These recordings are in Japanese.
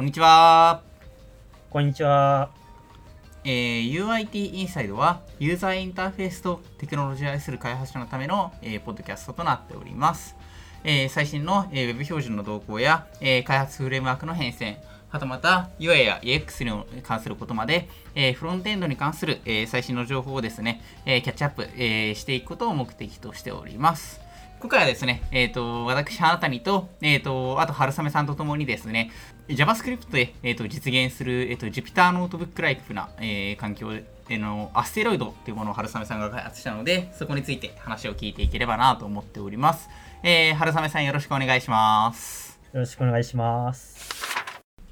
こんにちは。こんにちは。えー、UIT インサイドはユーザーインターフェースとテクノロジーを愛する開発者のための、えー、ポッドキャストとなっております。えー、最新の、えー、Web 標準の動向や、えー、開発フレームワークの変遷、はたまた UI や EX に関することまで、えー、フロントエンドに関する、えー、最新の情報をですね、えー、キャッチアップ、えー、していくことを目的としております。今回はですね、えっ、と、私、花谷と、えっ、と、あと、春雨さんと共にですね、JavaScript で、えー、と実現する、えー、と Jupyter ノートブックライクな、えー環境でのアステロイドというものを春雨さんが開発したので、そこについて話を聞いていければなと思っております。えー、春雨さんよろしくお願いします。よろしくお願いします。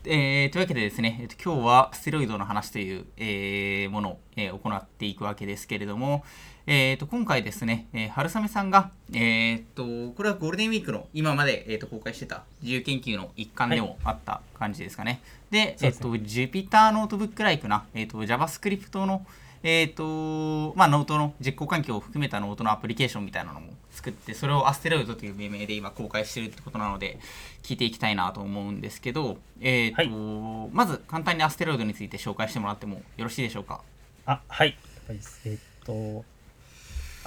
えーというわけでですね、えーと今日はアステロイドの話という、えーものを、えー行っていくわけですけれども、えー、と今回ですね、えー春雨さんが、えー、とこれはゴールデンウィークの今まで、えー、と公開してた自由研究の一環でもあった感じですかね。で、えっ、そうですねと Jupyter ノートブックライクな、えー、と JavaScript のえーとまあ、ノートの実行環境を含めたノートのアプリケーションみたいなのも作ってそれをアステロイドという命名で今公開してるってことなので聞いていきたいなと思うんですけど、えーとまず簡単にアステロイドについて紹介してもらってもよろしいでしょうか？あ、はい。はいえーっと、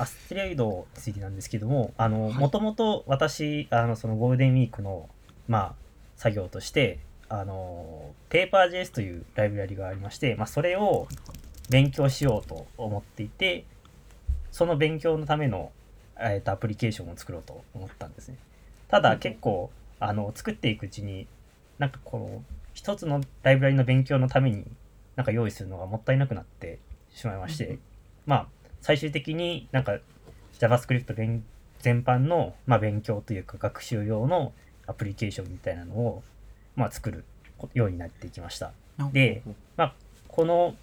アステロイドについてなんですけども、もともと私、あの、そのゴールデンウィークの、まあ、作業として、あの、Paper.js というライブラリがありまして、まあ、それを勉強しようと思っていて、その勉強のための、えーっとアプリケーションを作ろうと思ったんですね。ただうんうん。結構、あの、作っていくうちに、なんかこの、一つのライブラリの勉強のために、なんか用意するのがもったいなくなってしまいまして、うんうん。まあ、最終的になんか JavaScript 勉全般の、まあ、勉強というか学習用のアプリケーションみたいなのを、まあ、作るようになっていきました。でまあ、この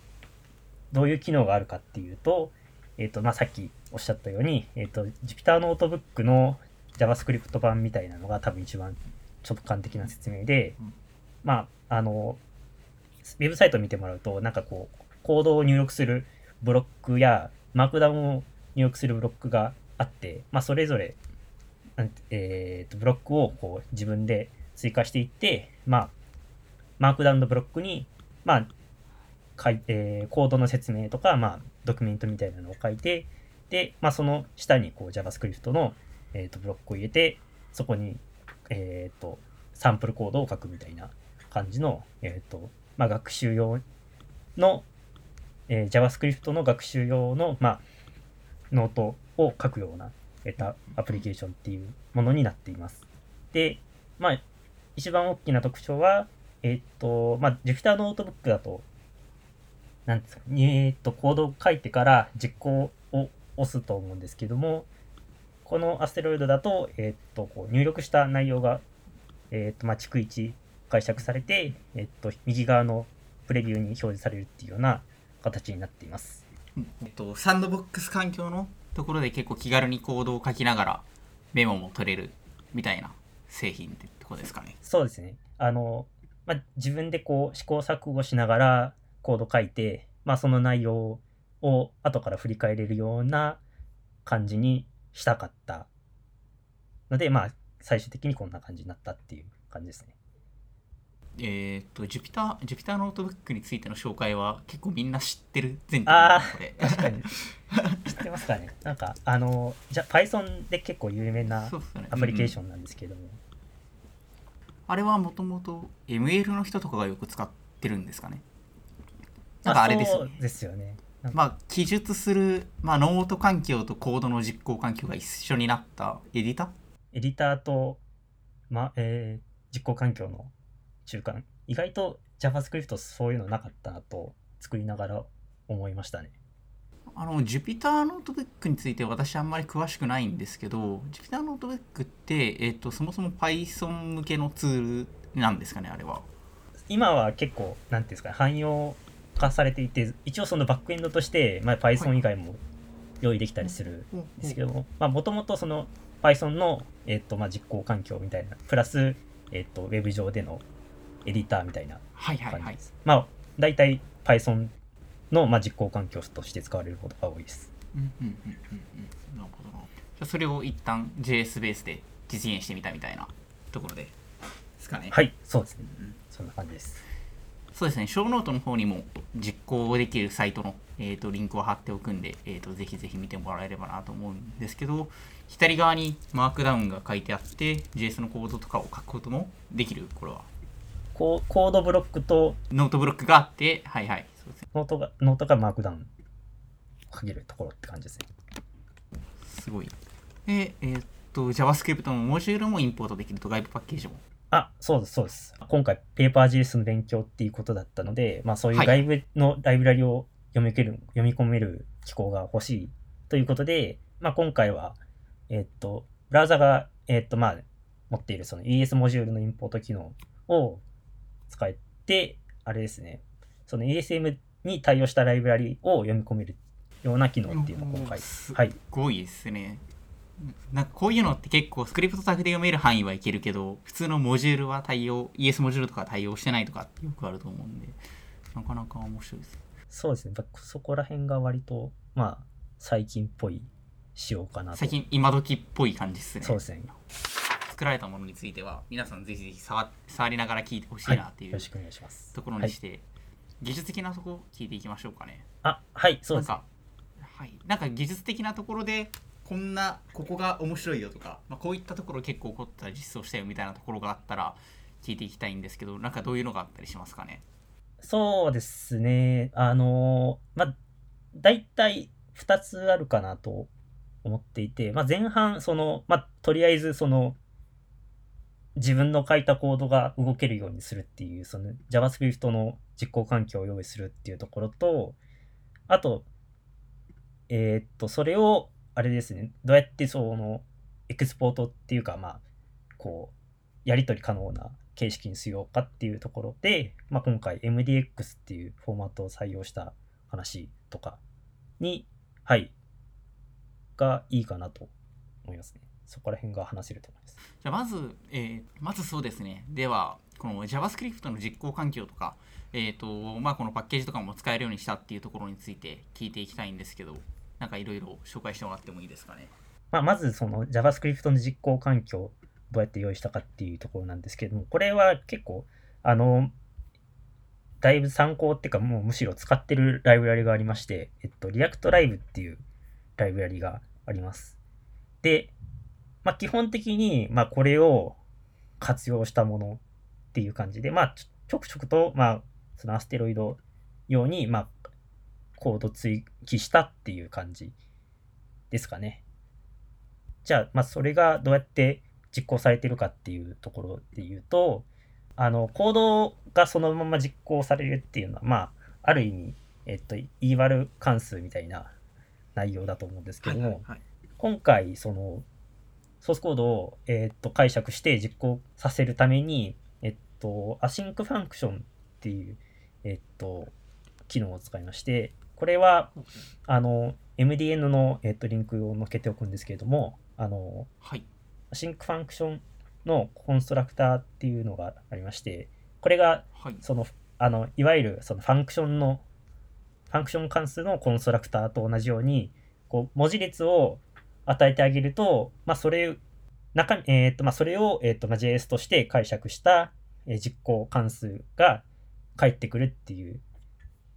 どういう機能があるかっていうと、えっ、と、まあ、さっきおっしゃったように、えっ、と、Jupyter ノートブックの JavaScript 版みたいなのが多分一番直感的な説明で、うんまあ、あの、ウェブサイトを見てもらうと、なんかこう、コードを入力するブロックや、マークダウンを入力するブロックがあって、まあ、それぞれ、えーと、ブロックをこう自分で追加していって、まあ、マークダウンのブロックに、まあ、かいえーコードの説明とか、まあ、ドキュメントみたいなのを書いて、で、まあ、その下にこう JavaScript の、えーとブロックを入れて、そこに、えーとサンプルコードを書くみたいな感じの、えーとまあ、学習用の、えー JavaScript の学習用の、まあ、ノートを書くような、えーとアプリケーションっていうものになっています。で、まあ、一番大きな特徴は、えっ、と、まあ、Jupyter ノートブックだと、なんですか、えっ、と、コードを書いてから実行を押すと思うんですけども、このアステロイドだと、えっ、と、こう入力した内容が、えっ、と、まあ、逐一解釈されて、えっ、と、右側のプレビューに表示されるっていうような形になっています。えっと、サンドボックス環境のところで結構気軽にコードを書きながらメモも取れるみたいな製品ってとこですかね。そうですね。あの、まあ、自分でこう試行錯誤しながらコード書いて、まあ、その内容を後から振り返れるような感じにしたかったので、まあ、最終的にこんな感じになったっていう感じですね。えっと、Jupyter、Jupyter ノートブックについての紹介は結構みんな知ってる前提あこれ。確かに。知ってますかねなんか、あの、じゃ Python で結構有名なアプリケーシうんョンなんですけども、あれはもともと ML の人とかがよく使ってるんですかね。なんかあれですよね。ですよね。まあ、記述する、まあ、ノート環境とコードの実行環境が一緒になったエディタエディターと、まえー実行環境の中間。意外と JavaScript そういうのなかったなと作りながら思いましたね。あの Jupyter ノートブックについて私あんまり詳しくないんですけど Jupyter ノートブックって、えっとそもそも Python 向けのツールなんですかねあれは。今は結構なんていうんですかね汎用化されていて一応そのバックエンドとして、まあ、Python 以外も用意できたりするんですけどももともとその Python の、えっとまあ、実行環境みたいなプラス、えっとウェブ上でのエディターみたいなはいはいはい感じです。まあ、大体 Python の、まあ、実行環境として使われることが多いです。うんうんうんうんうんなるほどな。じゃあそれを一旦 JS ベースで実現してみたみたいなところでですかね。はい、そうですね。うんそそんな感じです。そうですね、ショーノートの方にも実行できるサイトの、えー、とリンクを貼っておくんで、えー、とぜひぜひ見てもらえればなと思うんですけど、左側に Markdown が書いてあって、JS のコードとかを書くこともできる、これは。こうコードブロックとノートブロックがあって、はいはい、そうですね。ノートがノートがマークダウンかけるところって感じですね。すごい。で、えっ、と、JavaScript のモジュールもインポートできると、外部パッケージも。あ、そうです、そうです。今回、Paper.js の勉強っていうことだったので、まあそういうはい外部のライブラリを読み受ける、読み込める機構が欲しいということで、まあ今回は、えっと、ブラウザが、えっと、まあ、持っているその ES モジュールのインポート機能を使って、あれですね、その ESM に対応したライブラリを読み込めるような機能っていうのを今回、すはい。すごいですね。なんかこういうのって結構スクリプトタグで読める範囲はいけるけど、普通のモジュールは対応、ES モジュールとか対応してないとかってよくあると思うんで、なかなか面白いです。そうですね、まあそこら辺が割と、まあ、最近っぽい仕様かなと。最近今時っぽい感じですね。そうですね。作られたものについては、皆さんぜひぜひ触触りながら聞いてほしいはい、なっていうよろしくお願いします。ところにして、技術的なところ聞いていきましょうかね。あ、はい、そうです。なんか、はい、なんか技術的なところでこんなここが面白いよとか、まあ、こういったところ結構起こった実装したよみたいなところがあったら聞いていきたいんですけどなんかどういうのがあったりしますかね？そうですね。あのーまあ、大体2つあるかなと思っていて、まあ、前半、その、まあ、とりあえず、その、自分の書いたコードが動けるようにするっていう、その JavaScript の実行環境を用意するっていうところと、あと、えーっと、それを、あれですね、どうやってその、エクスポートっていうか、まあ、こう、やり取り可能な形式にしようかっていうところで、まあ、今回 MDX っていうフォーマットを採用した話とかに、はい、がいいかなと思いますね。そこら辺が話せると思います。じゃあまず、えーまずそうですねではこの JavaScript の実行環境とか、えーとまあ、このパッケージとかも使えるようにしたっていうところについて聞いていきたいんですけどなんかいろいろ紹介してもらってもいいですかね？まあ、まずその JavaScript の実行環境をどうやって用意したかっていうところなんですけれども、これは結構、あの、だいぶ参考っていうか、もうむしろ使ってるライブラリがありまして、えっと、React Live っていうライブラリがあります。で、まあ、基本的に、まあ、これを活用したものっていう感じで、まあ、ちょちょくちょくと、まあ、そのアステロイド用に、まあ、コード追記したっていう感じですかね。じゃあ、まあ、それがどうやって実行されてるかっていうところで言うと、あの、コードがそのまま実行されるっていうのは、まあ、ある意味、えっと、eval 関数みたいな内容だと思うんですけども、はい今回、その、ソースコードを、えっと、解釈して実行させるために、えっと、 async function っていう、えっと、機能を使いまして、これは、あの、MDN の、えっと、リンクを載っけておくんですけれども、あの、はい。 async function のコンストラクターっていうのがありまして、これが、はい。その、あの、いわゆるそのファンクションの、ファンクション関数のコンストラクターと同じように、こう、文字列を与えてあげると、まあ、それ、中、えっ、と、まあ、それを、えっ、と、まあ、JS として解釈した、え実行関数が返ってくるっていう、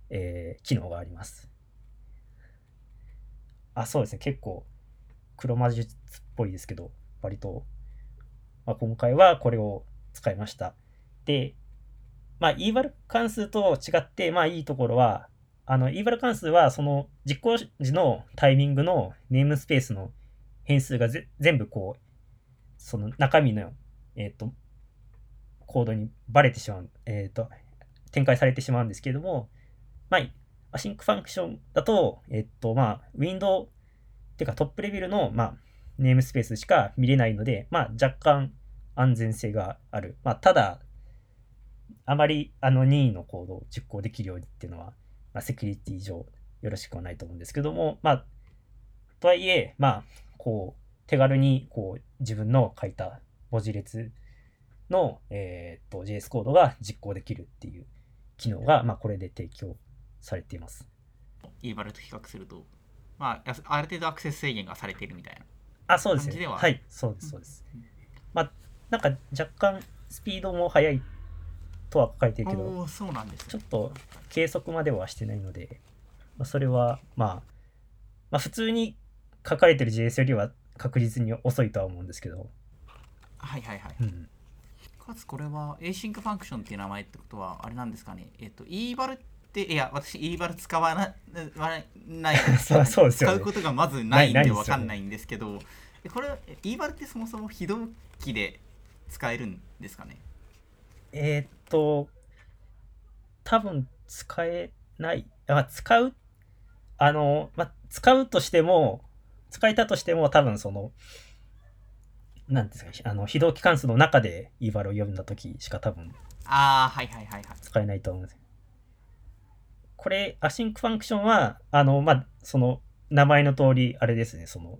えー機能があります。あ、そうですね。結構、黒魔術っぽいですけど、割と、まあ、今回はこれを使いました。で、まあ、eval 関数と違って、まあ、いいところは、あの、eval 関数は、その実行時のタイミングのネームスペースの変数が全部こう、その中身の、えっ、と、コードにバレてしまう、えっ、と、展開されてしまうんですけれども、まあ、 async function だと、えっ、と、まあ、ウィンドウっていうかトップレベルの、まあ、ネームスペースしか見れないので、まあ、若干安全性がある。まあ、ただ、あまりあの任意のコードを実行できるようにっていうのは、まあ、セキュリティ上よろしくはないと思うんですけども、まあ、とはいえ、まあ、こう、手軽にこう自分の書いた文字列の、えー、と JS コードが実行できるっていう機能が、まあ、これで提供されています。eval と比較すると、まあ、ある程度アクセス制限がされているみたいなあ、そうですね。感じでははい、そうです、そうですうん。まあ、なんか若干スピードも速いとは書かれてるけどそうなんですねちょっと計測まではしてないので、まあ、それは、まあ、まあ普通に書かれてる JS よりは確実に遅いとは思うんですけど、はいはいはい。うん、かつこれは async ファンクションっていう名前ってことはあれなんですかね？えっ、と eval っていや私 eval 使わなわないそうそうですよね。使うことがまずないんですよね。でわかんないんですけどえこれ eval ってそもそも非同期で使えるんですかね？えーっと多分使えない。あ使う？あの、まあ、使うとしても使えたとしても多分そのなんですかあの非同期関数の中で eval を読んだ時しか多分ああはいはいはいはい。使えないと思うんですこれ、 async function は、あの、まあ、その、名前の通り、あれですね、その、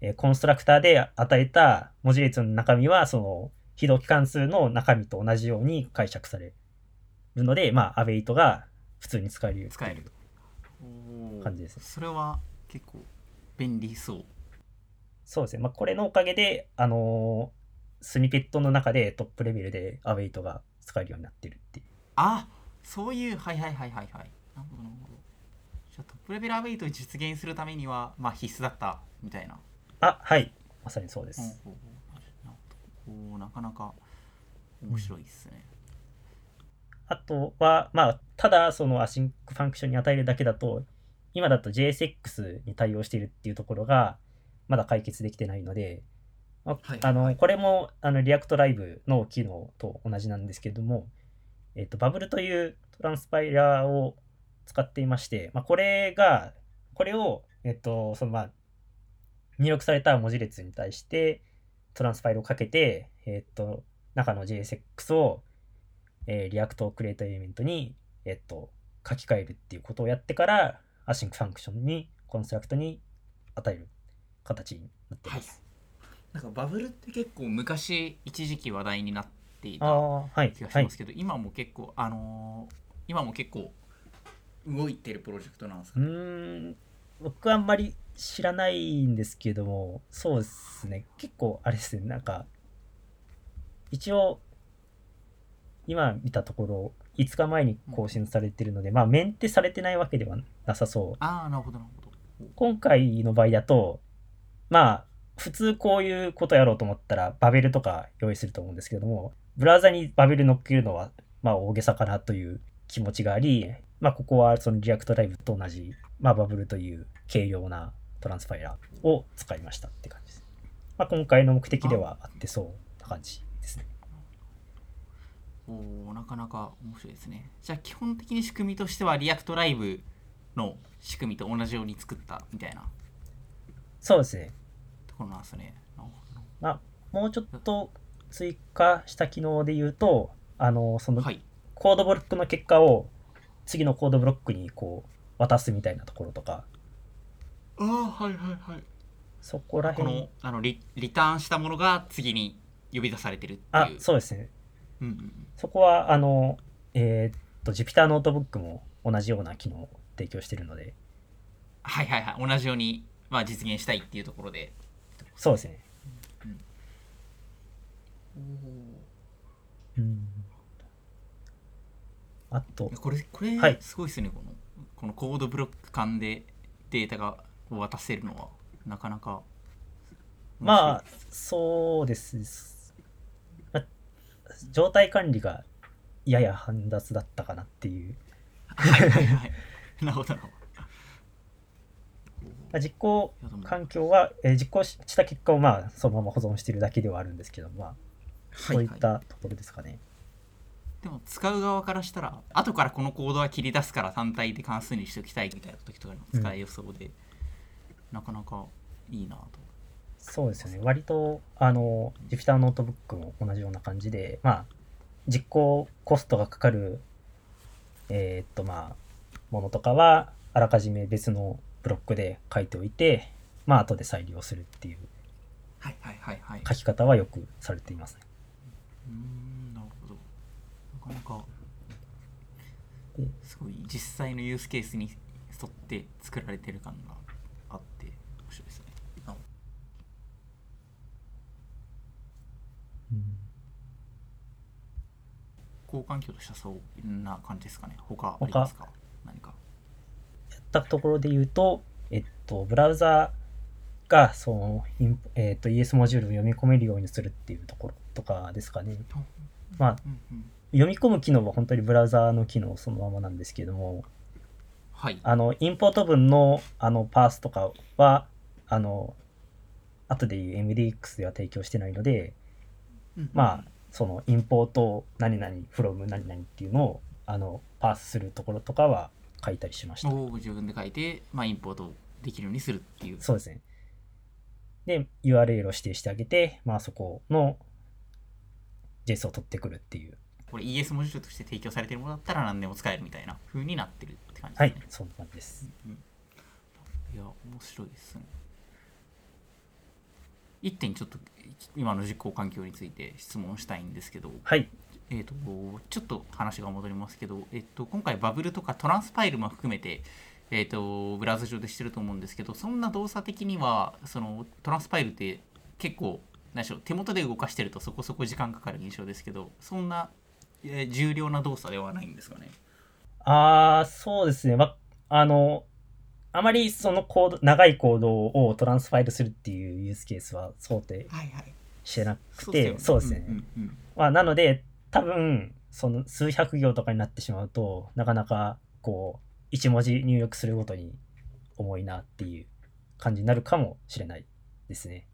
えーコンストラクターで与えた文字列の中身は、その、非同期関数の中身と同じように解釈されるので、まあ、 await が普通に使えるよ使える。感じですね。それは結構便利そうそうですね。まあ、これのおかげで、あのースニペットの中でトップレベルで await が使えるようになってるっていう。あそういうはいはいはいはいはいなるほどなるほどじゃあトップレベル await を実現するためにはまあ必須だったみたいなあ、はい。まさにそうです。ほうほうほうなるほどおーなかなか面白いですね、あとは、まあ、ただ、その async function に与えるだけだと、今だと JSX に対応しているっていうところが、まだ解決できてないので、まあの、はい。これも、あの、 React Live の機能と同じなんですけれども、えっ、と、 Bublé というトランスパイラーを使っていまして、まあ、これが、これを、えっ、と、その、まあ、入力された文字列に対して、トランスパイルをかけて、えっ、と、中の JSX をえー、 React.createElement に、えっと、書き換えるっていうことをやってから、async function に、コンストラクトに与える形になっています。なんか Bublé って結構昔一時期話題になっていた気が。しはいます。けど、今も結構あのー今も結構動いてるプロジェクトなんですうか、ーん、僕はあんまり知らないんですけども、そうですね、結構あれですね、なんか、一応、今見たところ、5日前に更新されてるので、まあ、メンテされてないわけではなさそうああなるほどなるほど今回の場合だと、まあ、普通こういうことやろうと思ったら、バベルとか用意すると思うんですけれども、ブラウザにバベル乗っけるのは、まあ大げさかなという気持ちがあり、まあここはその React Live と同じ、まあ Bublé という軽量なトランスパイラーを使いましたって感じです。まあ今回の目的ではあってそうな感じですね。おーなかなか面白いですねじゃあ基本的に仕組みとしては React Live の仕組みと同じように作ったみたいな。そうですね。ところなんですね。まあもうちょっと追加した機能で言うと、あの、そのはい。コードブロックの結果を次のコードブロックにこう渡すみたいなところとか。ああはいはいはい。そこらこ辺のあのリリターンしたものが次に呼び出されてるってあいう。そうですね。うんうんうん。そこはあのえーっと Jupyter ノートブックも同じような機能を提供しているので。はいはいはい。同じように、まあ、実現したいっていうところで。そうですね。うん。あとこれこれはい。すごいですね、このこのコードブロック間でデータが渡せるのはなかなかまあそうです、ま状態管理がやや煩雑だったかなっていう。あはいはいはいなるほどなるほまあ実行環境は、えー実行しした結果をまあそのまま保存しているだけではあるんですけど、まあ、そういっはいはいたところですかね。でも使う側からしたら後からこのコードは切り出すから単体で関数にしておきたいみたいな時とかにも使え予想で、なかなかいいなとそうですよね。割と、あの、Jupyter ノートブックも同じような感じで、まあ、実行コストがかかる、えーっと、まあ、ものとかは、あらかじめ別のブロックで書いておいて、まあ、後で再利用するっていうはいはいはいはい。書き方はよくされていますね。うーんなるほど。なかなかですごい実際のユースケースに沿って作られてる感があって面白いですね。あ行環境としてはそんな感じですかね。他ありますか？何か。やったところで言うと、えっと、ブラウザがその、インえっと、ES モジュールを読み込めるようにするっていうところとかですかね。まあ、うんうん読み込む機能は本当にブラウザの機能そのままなんですけども、はい。あの、インポート文のあのパースとかは、あの、後で言う MDX では提供してないので、まあ、そのインポート何々 from 何々っていうのをあのパースするところとかは書いたりしました。を自分で書いて、まあ、インポートできるようにするっていう。そうですね。で、URL を指定してあげて、まあそこの JS を取ってくるっていう。これ ES モジュールとして提供されてるものだったら何でも使えるみたいな風になってるって感じはいですね。、そんな感じです。いや、面白いですね。一点ちょっと今の実行環境について質問したいんですけど、はい。えー、とちょっと話が戻りますけど、えっと今回バブルとかトランスファイルも含めて、えー、とブラウザ上でしてると思うんですけどそんな動作的にはそのトランスファイルって結構何でしょう手元で動かしてるとそこそこ時間かかる印象ですけどそんな、えー重量な動作ではないんですかね？あー、そうですね。ま、あの、あまりそのコード、長いコードをトランスファイルするっていうユースケースは想定はいはい。してなくて、そうですね。うんうんうんまあ、なので、多分、その数百行とかになってしまうと、なかなか、こう、一文字入力するごとに重いなっていう感じになるかもしれないですね。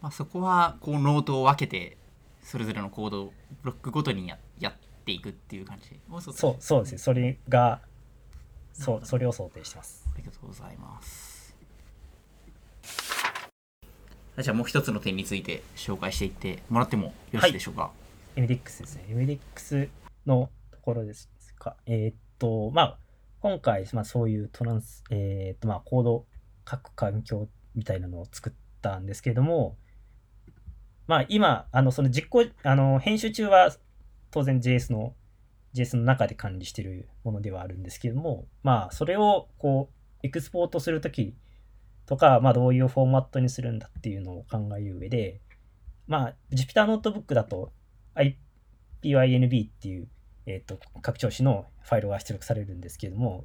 まあ、そこはこうノートを分けてそれぞれのコードをブロックごとにややっていくっていう感じそうそう、ですね。それが、そう、それを想定してます。ありがとうございます。じゃあもう一つの点について紹介していってもらってもよろしいでしょうか？MDX ですね。MDX のところですか？えーっと、まあ、今回、まあ、そういうトランス、えーっと、まあ、コード書く環境みたいなのを作ったんですけれども、まあ、今、あの、その実行、あの、編集中は当然 JS の、JS の中で管理しているものではあるんですけれども、まあ、それを、こう、エクスポートするときとか、まあ、どういうフォーマットにするんだっていうのを考える上で、まあ、Jupyter ノートブックだと、IPYNB っていう、えー、と拡張子のファイルが出力されるんですけれども、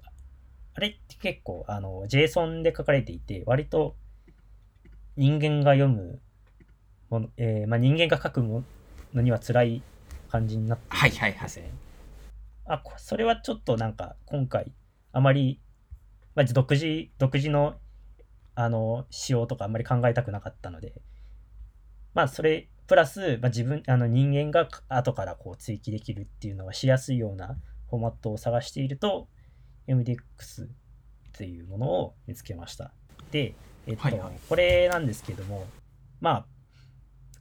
あれって結構あの JSON で書かれていて、割と人間が読むもの、えーまあ、人間が書くものには辛い感じになってはいはいはいるんですね。あこそれはちょっとなんか今回あまり、まあ、独自独自のあの仕様とかあんまり考えたくなかったので、まあそれプラス、まあ、自分あの人間が後からこう追記できるっていうのがしやすいようなフォーマットを探していると MDX っていうものを見つけました。で、えっとはいはいこれなんですけどもまあ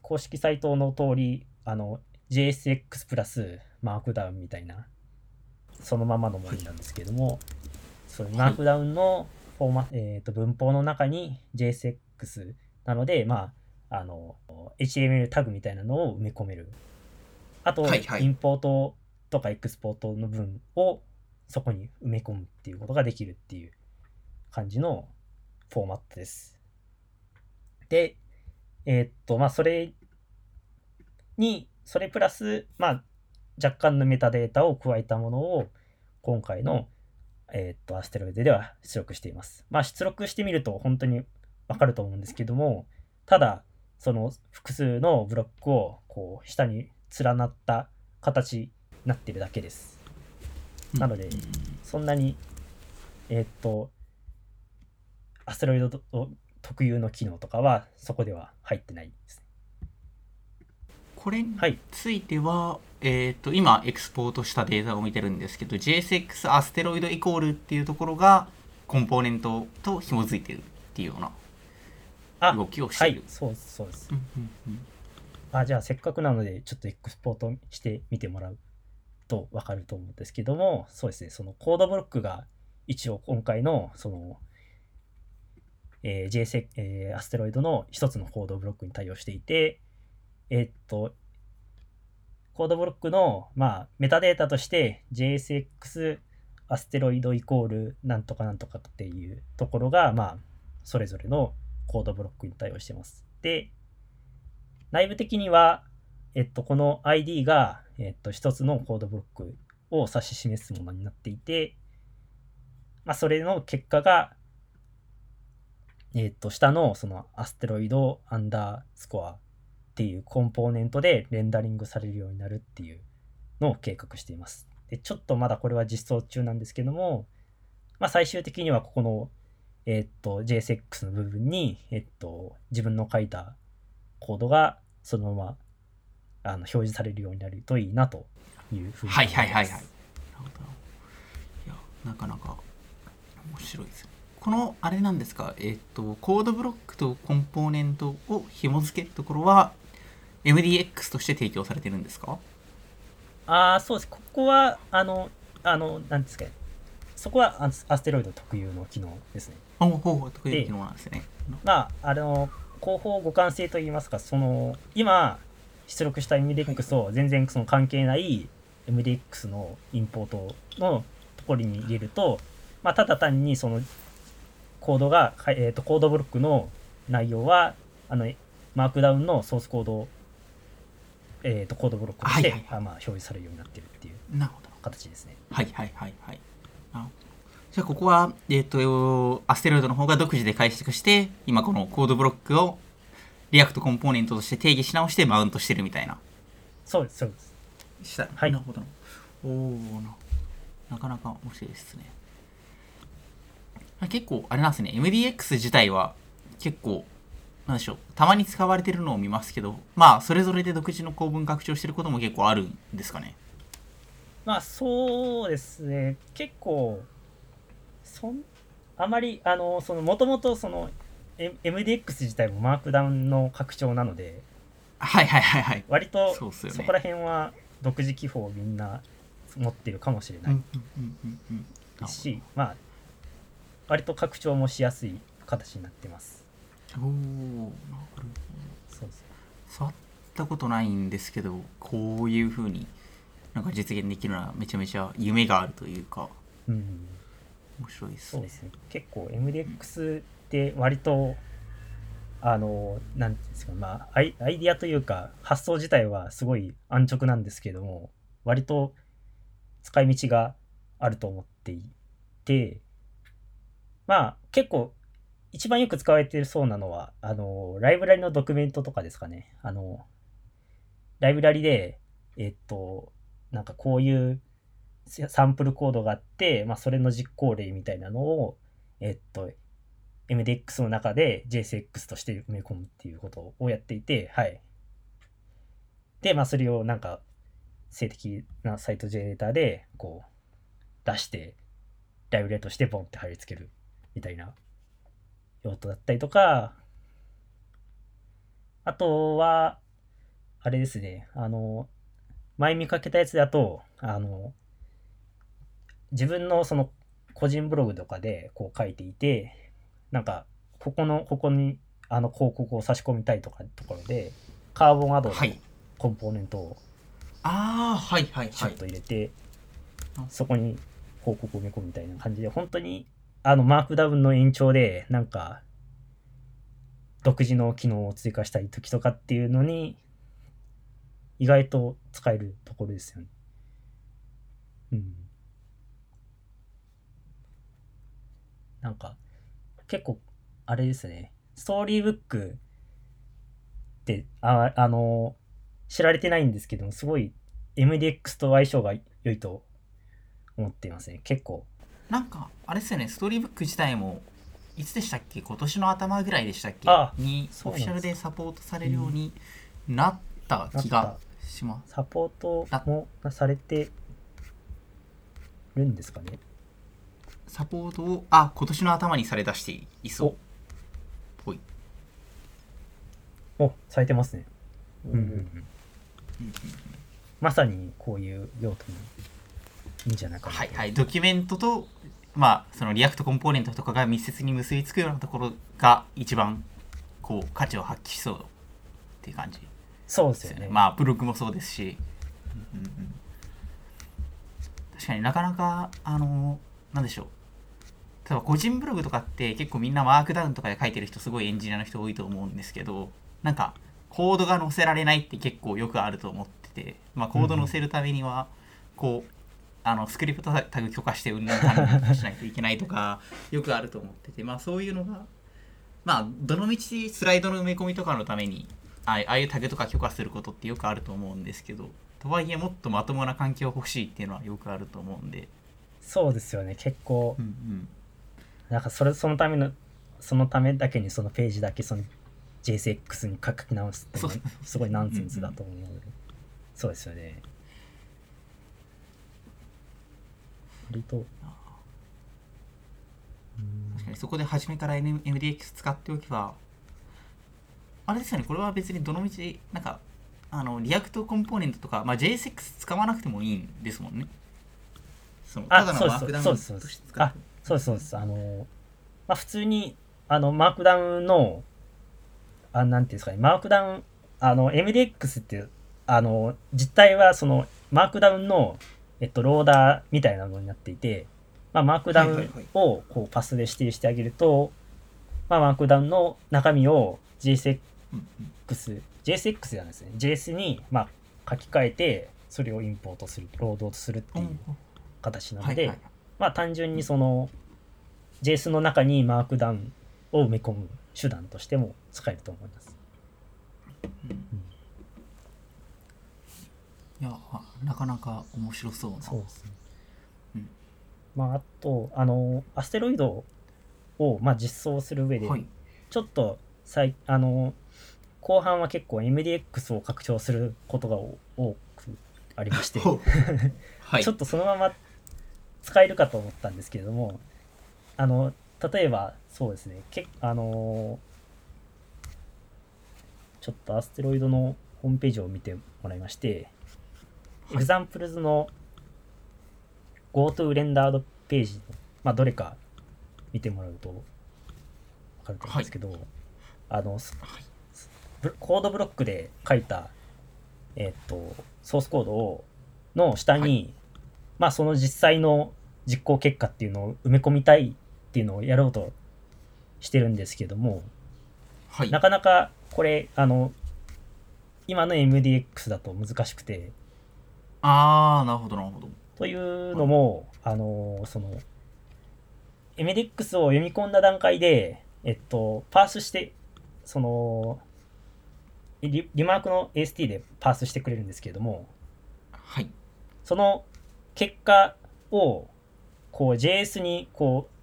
公式サイトの通りあの JSX プラスマークダウンみたいなそのままのものなんですけども、そうマークダウンのフォーマ、えー、と文法の中に JSX なので、まあ、あの HTML タグみたいなのを埋め込める。あと、はいはいインポートとかエクスポートの分をそこに埋め込むっていうことができるっていう感じのフォーマットです。で、えーっと、まあ、それに、それプラス、まあ、若干のメタデータを加えたものを、今回の、えーっと、アステロイドでは出力しています。まあ、出力してみると本当にわかると思うんですけども、ただ、その複数のブロックを、こう、下に連なった形になってるだけです。なのでうんそんなに、えーっと、アステロイド特有の機能とかはそこでは入ってないです。これにはい。ついては、えっ、と今エクスポートしたデータを見てるんですけど JSX アステロイドイコールっていうところがコンポーネントと紐づいてるっていうようなあ、動きをしはいている。、そうです、そうです。あ、じゃあせっかくなので、ちょっとエクスポートしてみてもらうとわかると思うんですけども、そうですね、そのコードブロックが一応今回の、その、えー JSX、えーアステロイドの一つのコードブロックに対応していて、えーっと、コードブロックの、まあ、メタデータとして JSX アステロイドイコールなんとかなんとかっていうところが、まあ、それぞれのコードブロックに対応してます。で、内部的には、えっと、この ID が、えっと、一つのコードブロックを指し示すものになっていて、まあ、それの結果が、えっと、下のそのアステロイドアンダースコアっていうコンポーネントでレンダリングされるようになるっていうのを計画しています。で、ちょっとまだこれは実装中なんですけども、まあ、最終的にはここの、えっと、JSX の部分に、えっと、自分の書いたコードがそのままあの表示されるようになるといいなというふうにはいはいはいはい。いや、なかなか面白いですね。このあれなんですか、えっ、と、コードブロックとコンポーネントを紐付けるところは、MDX として提供されてるんですか？ああ、そうです。ここは、あの、あの、なんですか？ね。そこはアステロイド特有の機能ですね。あ、ほうほう、得意な機能なんですね。まあ、あの、広報互換性といいますか、その、今、出力した MDX と全然その関係ない MDX のインポートのところに入れると、まあ、ただ単にそのコードが、かえー、とコードブロックの内容はあのマークダウンのソースコード、えー、とコードブロックとして、はいはいはいあまあ、表示されるようになってるっていう。形ですね。はいはいはいはい。じゃあここは、えっ、と、アステロイドの方が独自で解釈して、今このコードブロックを React コンポーネントとして定義し直してマウントしてるみたいな。そうです、そうです。した。はいなるほど。おおななかなか面白いですね。あ結構、あれなんですね。MDX 自体は結構、なんでしょう。たまに使われてるのを見ますけど、まあ、それぞれで独自の構文拡張してることも結構あるんですかね。まあそうですね。結構そんあまりあのそのもともとその MDX 自体もマークダウンの拡張なのではいはいはいはい。割とそこら辺は独自記法をみんな持ってるかもしれない。し、まあ割と拡張もしやすい形になってます。おおなるほど。触ったことないんですけど、こういう風になんか実現できるのはめちゃめちゃ夢があるというか、うん。面白いですね。そうですね。結構 MDX って割とあのなんていうんですかまあアイアイディアというか発想自体はすごい安直なんですけども割と使い道があると思っていてまあ結構一番よく使われているそうなのはあのライブラリのドキュメントとかですかね。あのライブラリでえっとなんかこういうサンプルコードがあって、まあ、それの実行例みたいなのを、えっと、MDX の中で JSX として埋め込むっていうことをやっていて、はい。で、まあ、それをなんか、静的なサイトジェネレーターで、こう、出して、ライブレとしてボンって貼り付けるみたいな用途だったりとか、あとは、あれですね、あの、前見かけたやつだと、あの、自分のその個人ブログとかでこう書いていて、なんか、ここの、ここにあの広告を差し込みたいとかところで、カーボンアドのはい。コンポーネントをああ、はいはいはいシュッ。と入れて、うんそこに広告を埋め込むみたいな感じで、本当にあのマークダウンの延長で、なんか、独自の機能を追加したい時とかっていうのに、意外と使えるところですよね。うん。なんか、結構、あれですね、ストーリーブックって、ああの、知られてないんですけども、すごい MDX と相性が良いと思っていますね。結構。なんか、あれですよね、ストーリーブック自体も、いつでしたっけ？今年の頭ぐらいでしたっけ？あにオフィシャルでサポートされるようになった気がします。サポートもされてるんですかね？サポートを、あ、今年の頭にされだしていそうお。ぽい。お、されてますね。うんうんうんうんまさにこういう用途にいいんじゃないかなと。はいはい、ドキュメントと、まあ、そのリアクトコンポーネントとかが密接に結びつくようなところが一番こう価値を発揮しそうっていう感じそうですよね。まあ、ブログもそうですし、うんうん確かになかなか、あの、なんでしょう。例えば個人ブログとかって結構みんなマークダウンとかで書いてる人すごいエンジニアの人多いと思うんですけど、なんか、コードが載せられないって結構よくあると思ってて、まあ、コード載せるためにはこうあのスクリプトタグ許可してうんぬんかしないといけないとかよくあると思っててまあそういうのがまあどのみちスライドの埋め込みとかのためにあああいうタグとか許可することってよくあると思うんですけどとはいえもっとまともな環境欲しいっていうのはよくあると思うんで、そうですよね結構。うんうん、なんかそれそのためのそのためだけにそのページだけその JSX に書き直すってすごいナンセンスだと思うので。そうですよね。割と。うん確かにそこで初めから MDX 使っておけばあれですよね。これは別にどのみちなんかあのリアクトコンポーネントとか、まあ、JSX 使わなくてもいいんですもんね。そのあただのマークダウンとして使う。あそうですそうです。あのまあ普通にあのマークダウンのあなんていうんですかねマークダウンあの MDX ってあの実態はそのマークダウンのえっとローダーみたいなのになっていてまあマークダウンをこうパスで指定してあげると、まあマークダウンの中身を JSX うんうん。JSX じゃないですね。JS にまあ書き換えてそれをインポートするロードするっていう形なので、はいはいまあ単純にその JS の中にマークダウンを埋め込む手段としても使えると思います。いやあなかなか面白そうな。そうですね。うん。まああとあのアステロイドをまあ実装する上で、はい。ちょっとさいあの後半は結構 MDX を拡張することがお多くありまして、ちょっとそのまま使えるかと思ったんですけれどもあの例えばそうですね。けあのちょっとアステロイドのホームページを見てもらいまして、 examples の Go to rendered page の、まあ、どれか見てもらうと分かると思うんですけど、あのすはい。ブコードブロックで書いた、えーっとソースコードをの下に、はい。まあその実際の実行結果っていうのを埋め込みたいっていうのをやろうとしてるんですけどもはい。なかなかこれあの今の MDX だと難しくてああなるほどなるほど。というのも、あのその MDX を読み込んだ段階で、えっと、パースしてそのリリマークの AST でパースしてくれるんですけれどもはい。その結果をこう JS にこう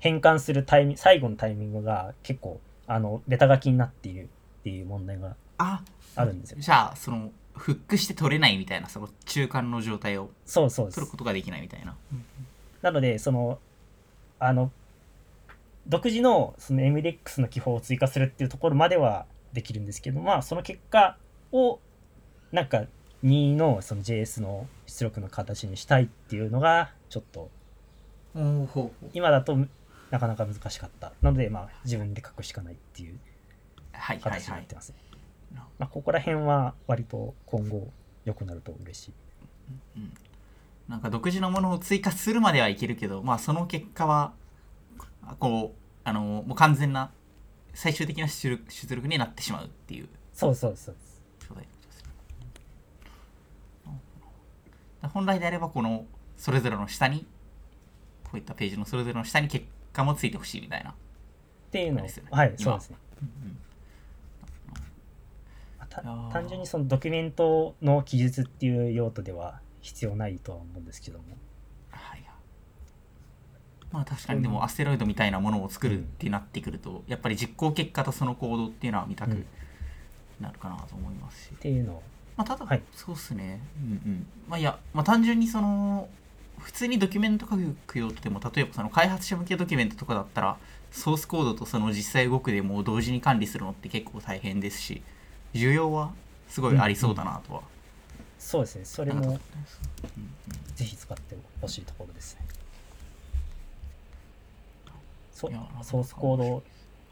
変換するタイミ最後のタイミングが結構あのベタ書きになっているっていう問題がああるんですよ。じゃあそのフックして取れないみたいなその中間の状態をそうそう取ることができないみたいな。なので、その、あの、独自のその MDX の記法を追加するっていうところまではできるんですけど、まあ、その結果を、なんか、2のその JS の出力の形にしたいっていうのが、ちょっと、今だとなかなか難しかった。なので、まあ、自分で書くしかないっていう形にはいなってます。まあ、ここら辺は割と今後良くなると嬉しい。なんか独自のものを追加するまではいけるけどまあその結果はこうあのもう完全な最終的な出力出力になってしまうっていう。そうそうそう本来であればこのそれぞれの下にこういったページのそれぞれの下に結果もついてほしいみたいな、っていうの。を、ですよね。はい、今。そうですね。うん。単純にそのドキュメントの記述っていう用途では必要ないとは思うんですけどもまあ確かに。でもアステロイドみたいなものを作るってなってくると、やっぱり実行結果とその行動っていうのは見たくなるかなと思いますし、っていうのを。まあただ、はい。そうっすね。うんうん。まあいや、まあ、単純にその普通にドキュメント書く用途でも例えばその開発者向けドキュメントとかだったらソースコードとその実際動くでもう同時に管理するのって結構大変ですし需要はすごいありそうだなとは、そうですね。それなんかもぜひ使ってほしいところですねそソースコード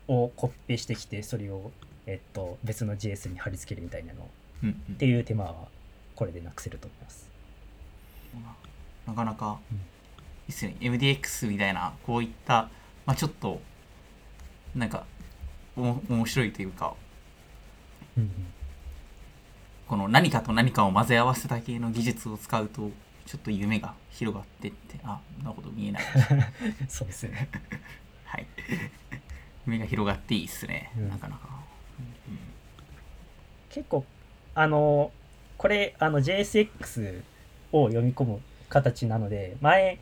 をコピペしてきてそれを、えっと、別の JS に貼り付けるみたいなの。っうんうんていう手間はこれでなくせると思います。なかなかうん。いいっすよね。MDX みたいなこういった、まあ、ちょっとなんか面白いというかうんうん。この何かと何かを混ぜ合わせた系の技術を使うとちょっと夢が広がってってあそんなこと見えない。そうですね。はい。夢が広がっていいっすね、うん。なかなか、結構、あの、これ、あの JSX を読み込む形なので、前、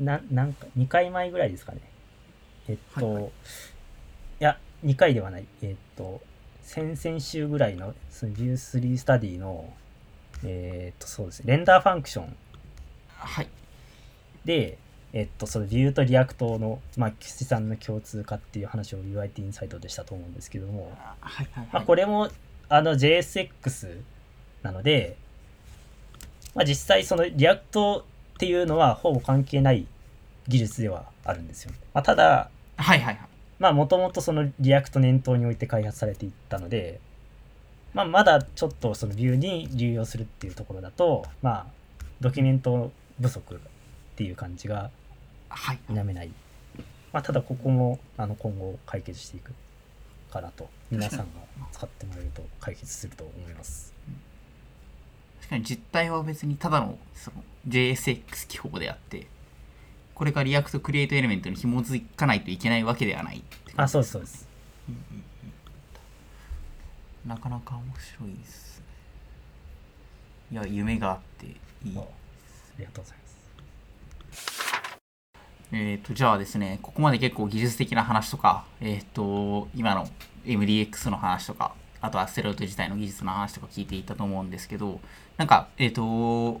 ななんか、2回前ぐらいですかね。えっと、はいはい。いや、2回ではない。えっと、先々週ぐらいの、その View3 スタディの、えっと、そうですね、 render function。はい。で、えっと、その Vue と React の、まあ、岸さんの共通化っていう話を UIT インサイトでしたと思うんですけども、あはいはい。まあ、はいこれもあの JSX なので、まあ、実際その React っていうのはほぼ関係ない技術ではあるんですよ。まあ、ただ、はいはいはい。まあもともとその React 念頭に置いて開発されていったので、まあまだちょっとその Vue に流用するっていうところだと、まあドキュメント不足っていう感じがはい否めない。まあただここもあの今後解決していくかなと、皆さんが使ってもらえると解決すると思います。確かに実態は別にただのその JSX 記法であってこれが React createElement に紐づかないといけないわけではないって感あ、じそうです、そうです。なかなか面白いですねいや夢があっていいあありがとうございます。えっ、とじゃあですねここまで結構技術的な話とかえっ、と今の MDX の話とかあとはステロイド自体の技術の話とか聞いていたと思うんですけどなんかえっ、とこ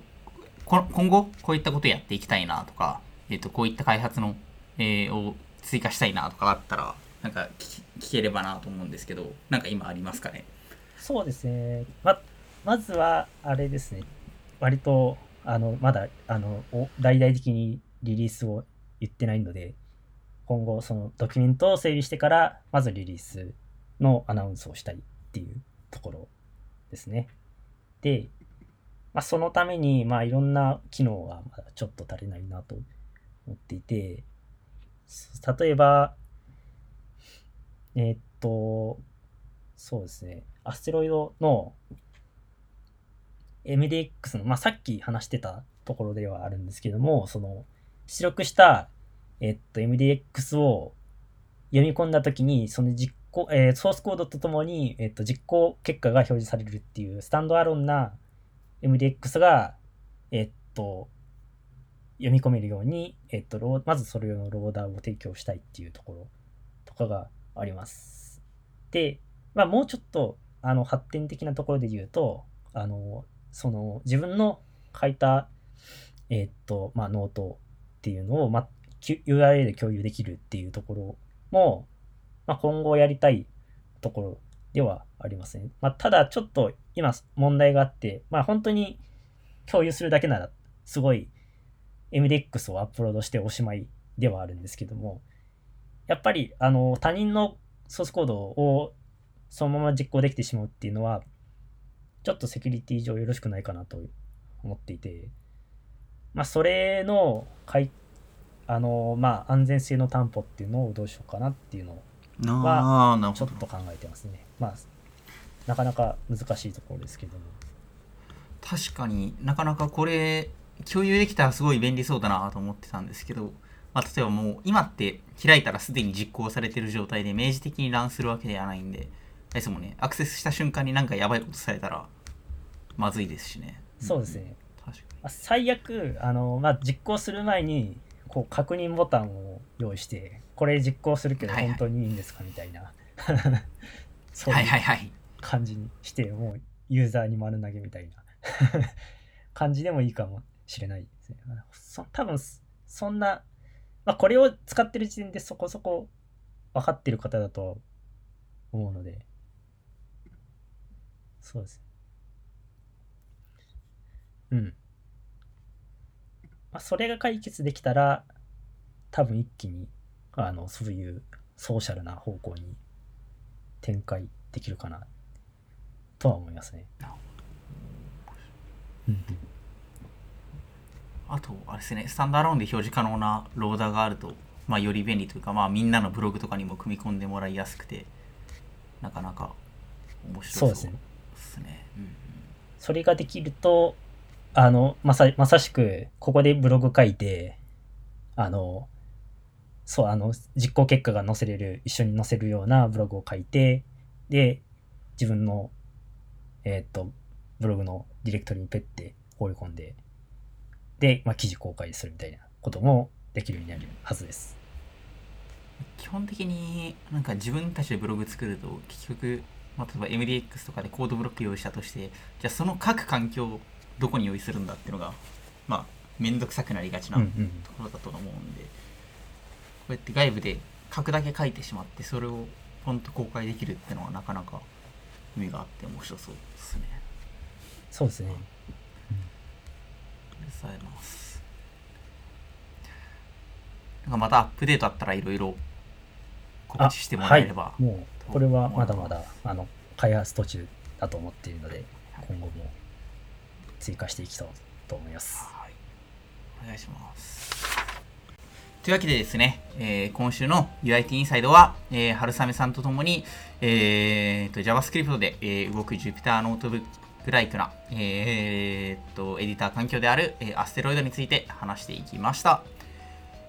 今後こういったことやっていきたいなとか、えっとこういった開発の、えーを追加したいなとかあったらなんか聞聞ければなと思うんですけどなんか今ありますかね？そうですね。ま、まずは、あれですね。割と、あの、まだ、あの、大々的にリリースを言ってないので、今後、そのドキュメントを整備してから、まずリリースのアナウンスをしたいっていうところですね。で、まあ、そのために、まあ、いろんな機能がまだちょっと足りないなと思っていて、例えば、えーっと、そうですね。アステロイドの MDX の、まあ、さっき話してたところではあるんですけども、その、出力した、えっと、MDX を読み込んだときに、その実行、えーソースコードとともに、えっと、実行結果が表示されるっていう、スタンドアロンな MDX が、えっと、読み込めるように、えっと、まずそれ用のローダーを提供したいっていうところとかがあります。で、まあ、もうちょっとあの発展的なところで言うとあのその自分の書いた、えっとまあ、ノートっていうのを、まあ、URL で共有できるっていうところも、まあ、今後やりたいところではありますね。まあ、ただちょっと今問題があって、まあ、本当に共有するだけならすごい MDX をアップロードしておしまいではあるんですけどもやっぱりあの他人のソースコードをそのまま実行できてしまうっていうのは、ちょっとセキュリティ上よろしくないかなと思っていて、まあ、それのかい、あの、まあ、安全性の担保っていうのをどうしようかなっていうのを、ああなるほどちょっと考えてますね。まあ、なかなか難しいところですけども。確かになかなかこれ共有できたらすごい便利そうだなと思ってたんですけど、まあ、例えばもう今って開いたらすでに実行されてる状態で明示的にランするわけではないんでですもんねアクセスした瞬間になんかやばいことされたらまずいですしねそうですね。確かまあ最悪、あの、まあ、実行する前に、こう、確認ボタンを用意して、これ実行するけど本当にいいんですかみたいな。そにはいういうはいはい感じにして、もうユーザーに丸投げみたいな 感じでもいいかもしれないですね。そ多分そんな、まあ、これを使ってる時点でそこそこ分かってる方だと思うので、そうです。うん。まあ、それが解決できたら、多分一気に、あの、そういうソーシャルな方向に展開できるかな、とは思いますね。あとあれですねスタンドアローンで表示可能なローダーがあるとまあより便利というかまあみんなのブログとかにも組み込んでもらいやすくてなかなか面白そうそうですねですね。うんうんそれができるとあのまさまさしくここでブログ書いてあのそうあの実行結果が載せれる一緒に載せるようなブログを書いてで自分のえっ、とブログのディレクトリにペッて放り込んでで、まあ、記事公開するみたいなこともできるようになるはずです。基本的になんか自分たちでブログ作ると結局、まあ、例えば MDX とかでコードブロック用意したとしてじゃあその各環境どこに用意するんだっていうのがまあ面倒くさくなりがちなところだと思うんで、こうやって外部で書くだけ書いてしまってそれをポンと公開できるっていうのはなかなか意味があって面白そうですね。そうですね。ございます。なんかまたアップデートあったらいろいろ告知してもらえれば。はい、もうこれはまだまだあの開発途中だと思っているのではい今後も追加していきたいと思います。はい。お願いします。というわけでですね、えー今週の UIT インサイドは、えー春雨さんとともに、えーと JavaScript で、えー動く Jupyter ノートブックライクな、えーとエディター環境である、えーアステロイドについて話していきました。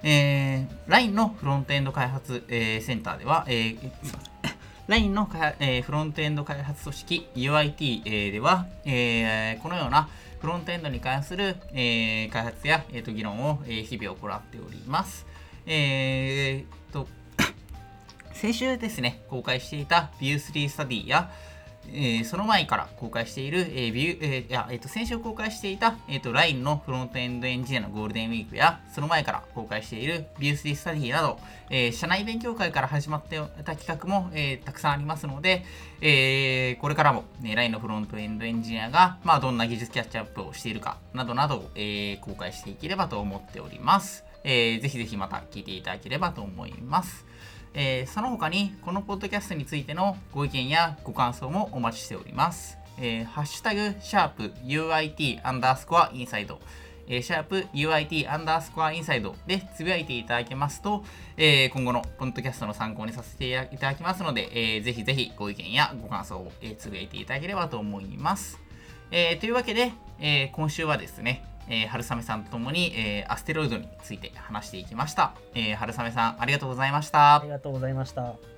えー LINE のフロントエンド開発、えーセンターでは、えーすいません LINE の、えーフロントエンド開発組織 UIT、えーでは、えーこのようなフロントエンドに関する、えー開発や、えーと議論を、えー日々行っております。えーと 先週ですね、公開していた View3 スタディや、えーその前から公開している、えー View えーやえーと先週公開していた、えーと LINE のフロントエンドエンジニアのゴールデンウィークや、その前から公開している View3 スタディなど、えー社内勉強会から始まってた企画も、えーたくさんありますので、えーこれからも、ね、LINE のフロントエンドエンジニアが、まあ、どんな技術キャッチアップをしているかなどなどを、えー公開していければと思っております。えーぜひぜひまた聞いていただければと思います。えーその他にこのポッドキャストについてのご意見やご感想もお待ちしております。えーハッシュタグ、シャープ UIT アンダースコアインサイド、えーシャープ UIT アンダースコアインサイドでつぶやいていただけますと、えー今後のポッドキャストの参考にさせていただきますので、えーぜひぜひご意見やご感想を、えーつぶやいていただければと思います。えーというわけで、えー今週はですね、えー春雨さんとともに、えーアステロイドについて話していきました。えー春雨さん、ありがとうございましたあり。がとうございました。